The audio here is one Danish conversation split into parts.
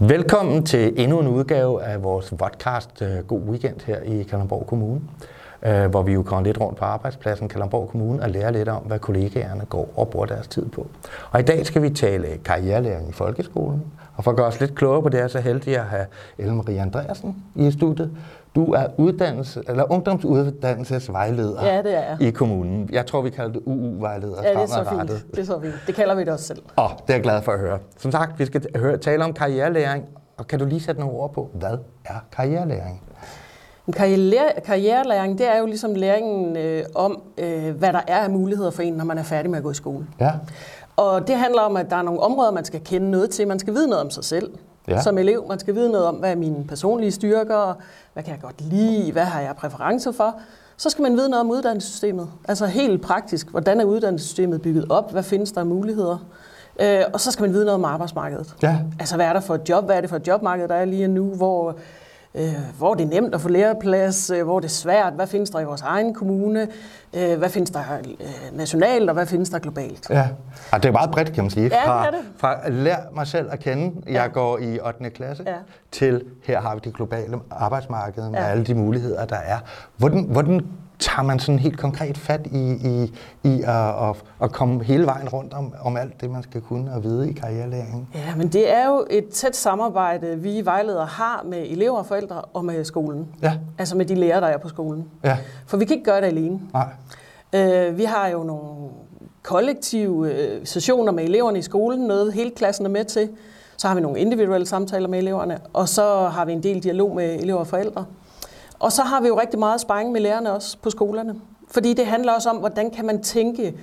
Velkommen til endnu en udgave af vores podcast øh, God Weekend her i Kalamborg Kommune, øh, hvor vi jo kommer lidt rundt på arbejdspladsen Kalamborg Kommune og lærer lidt om, hvad kollegaerne går og bruger deres tid på. Og i dag skal vi tale karrierelæring i folkeskolen. Og for at gøre os lidt klogere på det, er så heldig at have Ellen Marie Andreasen i studiet. Du er uddannelse, eller ungdomsuddannelsesvejleder Ja, det er jeg. i kommunen. Jeg tror, vi kalder det UU-vejleder Ja, det er så fint. Det er så fint. Det kalder vi det også selv. Og det er jeg glad for at høre. Som sagt, vi skal høre, tale om karrierelæring. Og kan du lige sætte nogle ord på, hvad er karrierelæring? Karriere, karrierelæring, det er jo ligesom læringen øh, om, øh, hvad der er af muligheder for en, når man er færdig med at gå i skole. Ja, Og det handler om, at der er nogle områder, man skal kende noget til. Man skal vide noget om sig selv Ja. som elev. Man skal vide noget om, hvad er mine personlige styrker, hvad kan jeg godt lide, hvad har jeg præferencer for. Så skal man vide noget om uddannelsessystemet. Altså helt praktisk, hvordan er uddannelsessystemet bygget op? Hvad findes der af muligheder? Øh, og så skal man vide noget om arbejdsmarkedet. ja, Altså, hvad er der for et job? Hvad er det for et jobmarked, der er lige nu? Hvor, øh, hvor er det nemt at få læreplads? Øh, Hvor er det svært? Hvad findes der i vores egen kommune? Øh, hvad findes der øh, nationalt, og hvad findes der globalt? ja. Og det er meget bredt, kan man sige. Ja, det fra, er det. fra at lære mig selv at kende, jeg går i 8. klasse, Ja. til her har vi det globale arbejdsmarked med Ja. alle de muligheder, der er. Hvordan, hvordan tager man sådan helt konkret fat i, i, i at, at, at komme hele vejen rundt om, om alt det, man skal kunne og vide i karrierelæringen? Ja, men det er jo et tæt samarbejde, vi vejledere har med elever og forældre og med skolen. Ja, Altså med de lærere, der er på skolen. ja, For vi kan ikke gøre det alene. nej, Øh, vi har jo nogle kollektive øh, sessioner med eleverne i skolen, noget hele klassen er med til. Så har vi nogle individuelle samtaler med eleverne, og så har vi en del dialog med elever og forældre. Og så har vi jo rigtig meget sparring med lærerne også på skolerne. Fordi det handler også om, hvordan kan man tænke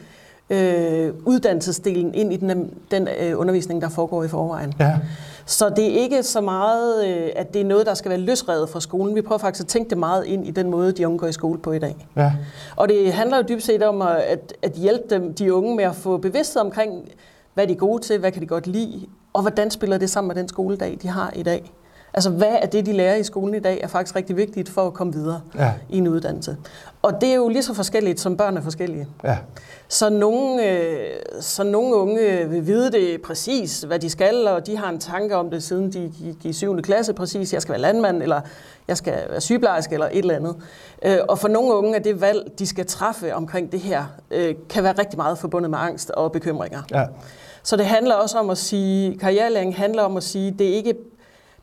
øh, uddannelsesdelen ind i den, den øh, undervisning, der foregår i forvejen. ja, Så det er ikke så meget, øh, at det er noget, der skal være løsrevet fra skolen. Vi prøver faktisk at tænke det meget ind i den måde, de unge går i skole på i dag. ja, Og det handler jo dybest set om at, at, at hjælpe dem, de unge med at få bevidsthed omkring, hvad de er gode til, hvad kan de godt lide, og hvordan spiller det sammen med den skoledag, de har i dag. Altså, hvad er det, de lærer i skolen i dag, er faktisk rigtig vigtigt for at komme videre ja, i en uddannelse. Og det er jo lige så forskelligt, som børn er forskellige. ja, Så nogle, øh, så nogle unge vil vide det præcis, hvad de skal, og de har en tanke om det, siden de gik i 7. klasse præcis. Jeg skal være landmand, eller jeg skal være sygeplejerske, eller et eller andet. Øh, og for nogle unge er det valg, de skal træffe omkring det her, øh, kan være rigtig meget forbundet med angst og bekymringer. ja, Så det handler også om at sige, karrierelæring handler om at sige, det er ikke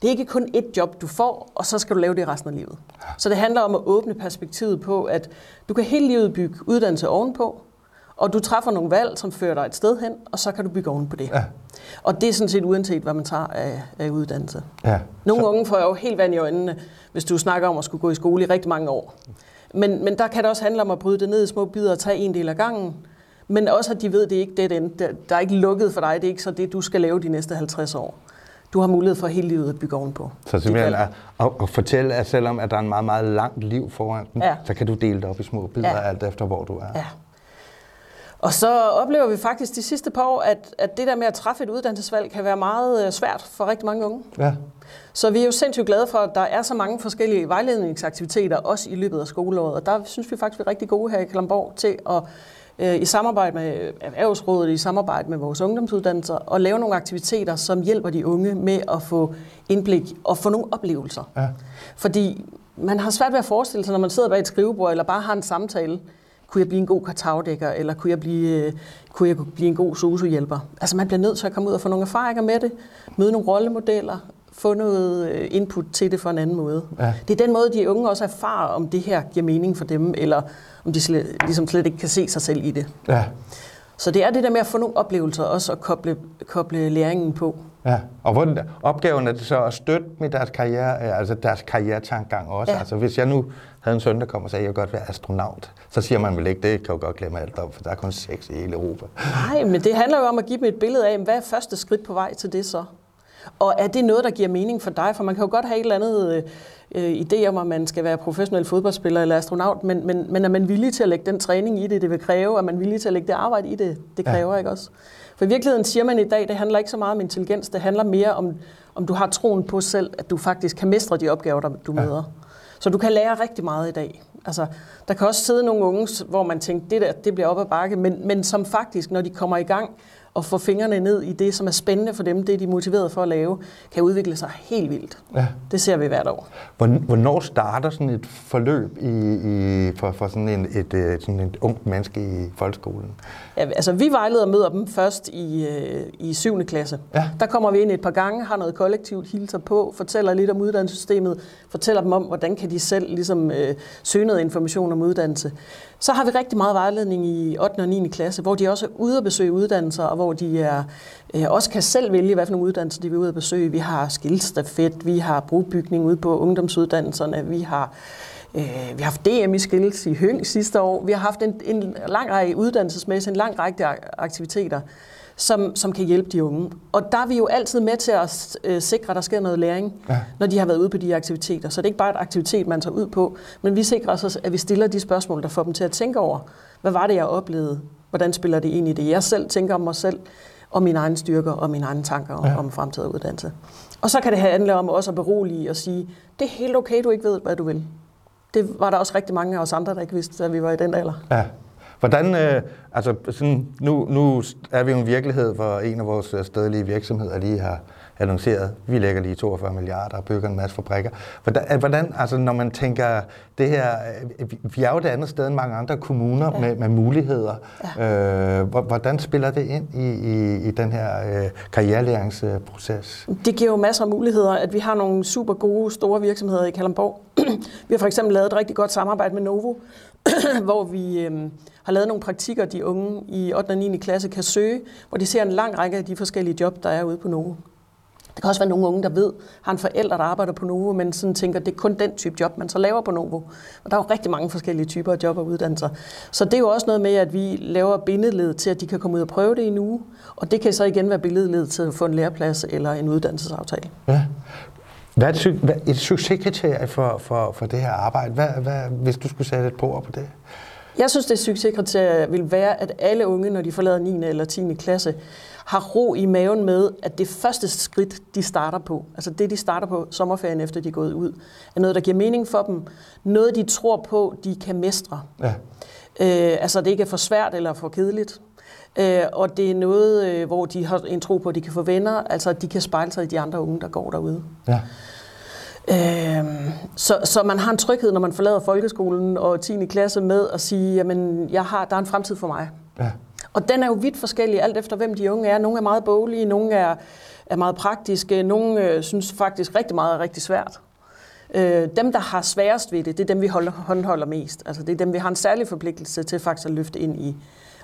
det er ikke kun ét job, du får, og så skal du lave det resten af livet. Så det handler om at åbne perspektivet på, at du kan hele livet bygge uddannelse ovenpå, og du træffer nogle valg, som fører dig et sted hen, og så kan du bygge oven på det. ja, Og det er sådan set uanset, hvad man tager af, af uddannelse. ja. Nogle unge får jo helt vand i øjnene, hvis du snakker om at skulle gå i skole i rigtig mange år. Men, men der kan det også handle om at bryde det ned i små bidder og tage en del af gangen. Men også, at de ved, at det er ikke det, end. Der der er ikke lukket for dig. Det er ikke så det, du skal lave de næste 50 år. Du har mulighed for hele livet at bygge ovenpå. Så simpelthen at, at, at fortælle, at selvom at der er en meget, meget langt liv foran den, Ja. så kan du dele det op i små bidder, Ja. alt efter hvor du er. Ja. Og så oplever vi faktisk de sidste par år, at, at det der med at træffe et uddannelsesvalg kan være meget øh, svært for rigtig mange unge. Ja, Så vi er jo sindssygt glade for, at der er så mange forskellige vejledningsaktiviteter, også i løbet af skoleåret. Og der synes vi faktisk, vi er rigtig gode her i Kalamborg til at i samarbejde med Erhvervsrådet, i samarbejde med vores ungdomsuddannelser, og lave nogle aktiviteter, som hjælper de unge med at få indblik og få nogle oplevelser. ja, Fordi man har svært ved at forestille sig, når man sidder bag et skrivebord, eller bare har en samtale, kunne jeg blive en god kartagdækker, eller kunne jeg blive, øh, kunne jeg blive en god sosuhjælper? Altså man bliver nødt til at komme ud og få nogle erfaringer med det, møde nogle rollemodeller, få noget øh, input til det for en anden måde. Ja. Det er den måde, de unge også erfarer, om det her giver mening for dem, eller om de slet, ligesom slet ikke kan se sig selv i det. ja, Så det er det der med at få nogle oplevelser, også at koble, koble læringen på. ja. Og hvordan, opgaven er det så at støtte med deres karriere, øh, altså deres karrieretankegang også. Ja. Altså hvis jeg nu havde en søn, der kom og sagde, at jeg vil godt være astronaut, så siger man vel ikke, det kan jo godt glemme alt om, for der er kun seks i hele Europa. Nej, men det handler jo om at give dem et billede af, hvad er første skridt på vej til det så? Og er det noget, der giver mening for dig? For man kan jo godt have et eller andet øh, idé om, at man skal være professionel fodboldspiller eller astronaut, men, men, men er man villig til at lægge den træning i det, det vil kræve? Er man villig til at lægge det arbejde i det, det kræver, ja. ikke også? For i virkeligheden siger man i dag, det handler ikke så meget om intelligens, det handler mere om, om du har troen på selv, at du faktisk kan mestre de opgaver, der du møder. Så du kan lære rigtig meget i dag. Altså, der kan også sidde nogle unge, hvor man tænker, det der, det bliver op ad bakke, men, men som faktisk, når de kommer i gang og få fingrene ned i det, som er spændende for dem, det de er motiveret for at lave, kan udvikle sig helt vildt. Ja. Det ser vi hvert år. Hvornår starter sådan et forløb i, i, for, for sådan, en, et, øh, sådan et ungt menneske i folkeskolen? Ja, altså, vi vejleder møder dem først i, øh, i 7. klasse. Ja. Der kommer vi ind et par gange, har noget kollektivt, hilser på, fortæller lidt om uddannelsessystemet, fortæller dem om, hvordan kan de selv ligesom, øh, søge noget information om uddannelse. Så har vi rigtig meget vejledning i 8. og 9. klasse, hvor de også er ude at besøge uddannelser, og hvor de er, øh, også kan selv vælge, hvad for nogle uddannelser de vil ud at besøge. Vi har skildstafet, vi har brugbygning ude på ungdomsuddannelserne, vi har Øh, vi har haft DM i Skills i Høng sidste år. Vi har haft en, en lang række uddannelsesmæssigt, en lang række aktiviteter, som, som kan hjælpe de unge. Og der er vi jo altid med til at øh, sikre, at der sker noget læring, ja. når de har været ude på de aktiviteter. Så det er ikke bare et aktivitet, man tager ud på, men vi sikrer os, at vi stiller de spørgsmål, der får dem til at tænke over, hvad var det, jeg oplevede? Hvordan spiller det ind i det, jeg selv tænker om mig selv? og mine egne styrker og mine egne tanker om, ja. om fremtidig uddannelse. Og så kan det handle om også at berolige og sige, det er helt okay, du ikke ved, hvad du vil det var der også rigtig mange af os andre, der ikke vidste, at vi var i den alder. Ja. Hvordan, øh, altså sådan, nu, nu er vi jo en virkelighed, hvor en af vores øh, stedlige virksomheder lige har annonceret, vi lægger lige 42 milliarder og bygger en masse fabrikker. Hvordan, hvordan altså når man tænker, det her, øh, vi er jo et andet sted end mange andre kommuner ja. med, med muligheder. Ja. Øh, hvordan spiller det ind i, i, i den her øh, karrierelæringsproces? Det giver jo masser af muligheder, at vi har nogle super gode, store virksomheder i Kalamborg. vi har for eksempel lavet et rigtig godt samarbejde med Novo, hvor vi øh, har lavet nogle praktikker, de unge i 8. og 9. klasse kan søge, hvor de ser en lang række af de forskellige job, der er ude på Novo. Det kan også være nogle unge, der ved, har en forælder, der arbejder på Novo, men sådan tænker, det er kun den type job, man så laver på Novo. Og der er jo rigtig mange forskellige typer af job og uddannelser. Så det er jo også noget med, at vi laver bindeled til, at de kan komme ud og prøve det i en uge. Og det kan så igen være bindeled til at få en læreplads eller en uddannelsesaftale. Ja. Hvad er et, hvad, et succeskriterie for, for, for det her arbejde? Hvad, hvad, hvis du skulle sætte et på på det? Jeg synes, det succeskriterie vil være, at alle unge, når de forlader 9. eller 10. klasse, har ro i maven med, at det første skridt, de starter på, altså det, de starter på sommerferien efter de er gået ud, er noget, der giver mening for dem. Noget, de tror på, de kan mestre. Ja. Øh, altså det ikke er for svært eller for kedeligt. Øh, og det er noget, øh, hvor de har en tro på, at de kan få venner, altså at de kan spejle sig i de andre unge, der går derude. Ja. Øh, så, så man har en tryghed, når man forlader folkeskolen og 10. klasse med at sige, jamen jeg har, der er en fremtid for mig. Ja. Og den er jo vidt forskellig, alt efter hvem de unge er. Nogle er meget boglige, nogle er, er meget praktiske, nogle øh, synes faktisk rigtig meget er rigtig svært. Øh, dem, der har sværest ved det, det er dem, vi holder, håndholder mest. Altså, det er dem, vi har en særlig forpligtelse til faktisk at løfte ind i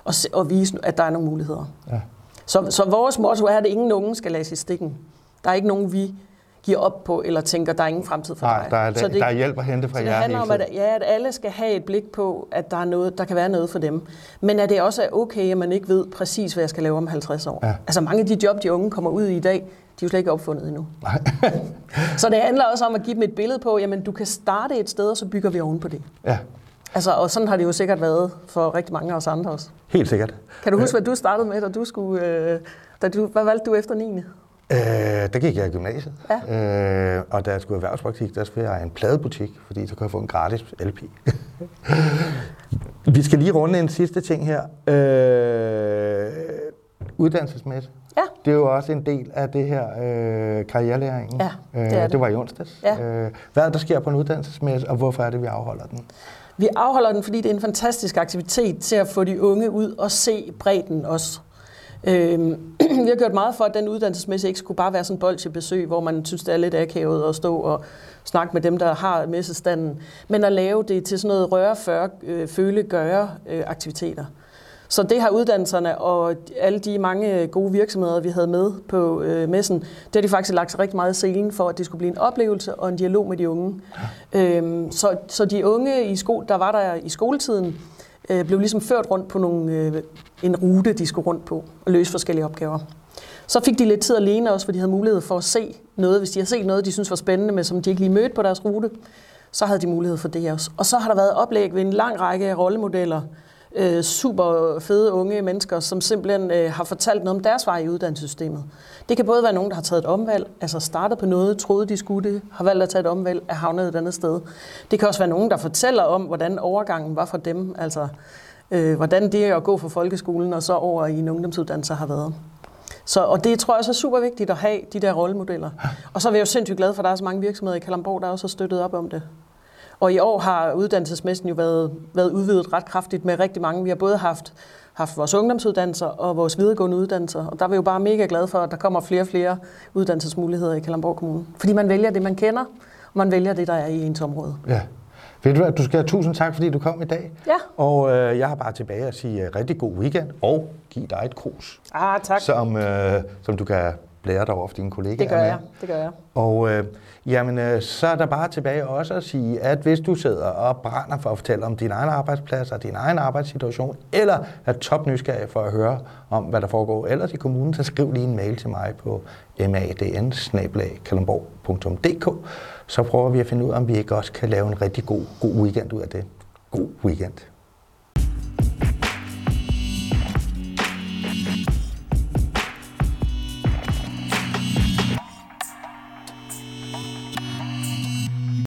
og, og vise, at der er nogle muligheder. Ja. Så, så vores motto er, at ingen unge skal lade i stikken. Der er ikke nogen, vi giver op på, eller tænker, der er ingen fremtid for Nej, dig. Der er, så det, der er hjælp at hente fra jer det handler om, at, ja, at alle skal have et blik på, at der, er noget, der kan være noget for dem. Men at det også er okay, at man ikke ved præcis, hvad jeg skal lave om 50 år. Ja. Altså mange af de job, de unge kommer ud i i dag, de er jo slet ikke opfundet endnu. Nej. så det handler også om at give dem et billede på, jamen du kan starte et sted, og så bygger vi oven på det. Ja. Altså, og sådan har det jo sikkert været for rigtig mange af os andre også. Helt sikkert. Kan du huske, hvad du startede med, da du skulle... Øh, da du, hvad valgte du efter 9. Øh, der gik jeg i gymnasiet, ja. øh, og da jeg skulle erhvervspraktik, der skulle jeg i en pladebutik, fordi så kunne jeg få en gratis LP. Vi skal lige runde en sidste ting her. Øh, uddannelsesmæssigt. Ja. Det er jo også en del af det her øh, karrierelæringen. Ja, det, er det. Øh, det var i onsdags. Ja. Øh, hvad er der sker på en uddannelsesmæssigt, og hvorfor er det, vi afholder den? Vi afholder den, fordi det er en fantastisk aktivitet til at få de unge ud og se bredden også. Øhm, vi har gjort meget for, at den uddannelsesmæssigt ikke skulle bare være sådan en besøg, hvor man synes, det er lidt akavet at stå og snakke med dem, der har messestanden, men at lave det til sådan noget røre, føre, øh, føle, gøre øh, aktiviteter. Så det har uddannelserne og alle de mange gode virksomheder, vi havde med på øh, messen, det har de faktisk lagt sig rigtig meget i scenen for, at det skulle blive en oplevelse og en dialog med de unge. Ja. Øhm, så, så de unge, i skole, der var der i skoletiden, øh, blev ligesom ført rundt på nogle, øh, en rute, de skulle rundt på og løse forskellige opgaver. Så fik de lidt tid alene også, for de havde mulighed for at se noget. Hvis de havde set noget, de synes var spændende, men som de ikke lige mødte på deres rute, så havde de mulighed for det også. Og så har der været oplæg ved en lang række rollemodeller, øh, super fede unge mennesker, som simpelthen øh, har fortalt noget om deres vej i uddannelsessystemet. Det kan både være nogen, der har taget et omvalg, altså startet på noget, troede de skulle det, har valgt at tage et omvalg, er havnet et andet sted. Det kan også være nogen, der fortæller om, hvordan overgangen var for dem, altså øh, hvordan det at gå fra folkeskolen og så over i en ungdomsuddannelse har været. Så, og det tror jeg også er super vigtigt at have, de der rollemodeller. Og så er jeg jo sindssygt glad for, at der er så mange virksomheder i Kalamborg, der også har støttet op om det. Og i år har uddannelsesmessen jo været, været udvidet ret kraftigt med rigtig mange. Vi har både haft, haft vores ungdomsuddannelser og vores videregående uddannelser, og der er vi jo bare mega glade for, at der kommer flere og flere uddannelsesmuligheder i Kalamborg Kommune. Fordi man vælger det, man kender, og man vælger det, der er i ens område. Ja. Ved du hvad, du skal have tusind tak, fordi du kom i dag. Ja. Og øh, jeg har bare tilbage at sige uh, rigtig god weekend, og give dig et krus, Ah, tak. som, øh, som du kan blære dig over for dine kollegaer Det gør med. jeg. Det gør jeg. Og øh, jamen, øh, så er der bare tilbage også at sige, at hvis du sidder og brænder for at fortælle om din egen arbejdsplads og din egen arbejdssituation, eller er topnysgerrig for at høre om, hvad der foregår ellers i kommunen, så skriv lige en mail til mig på madn så prøver vi at finde ud af, om vi ikke også kan lave en rigtig god, god weekend ud af det. God weekend.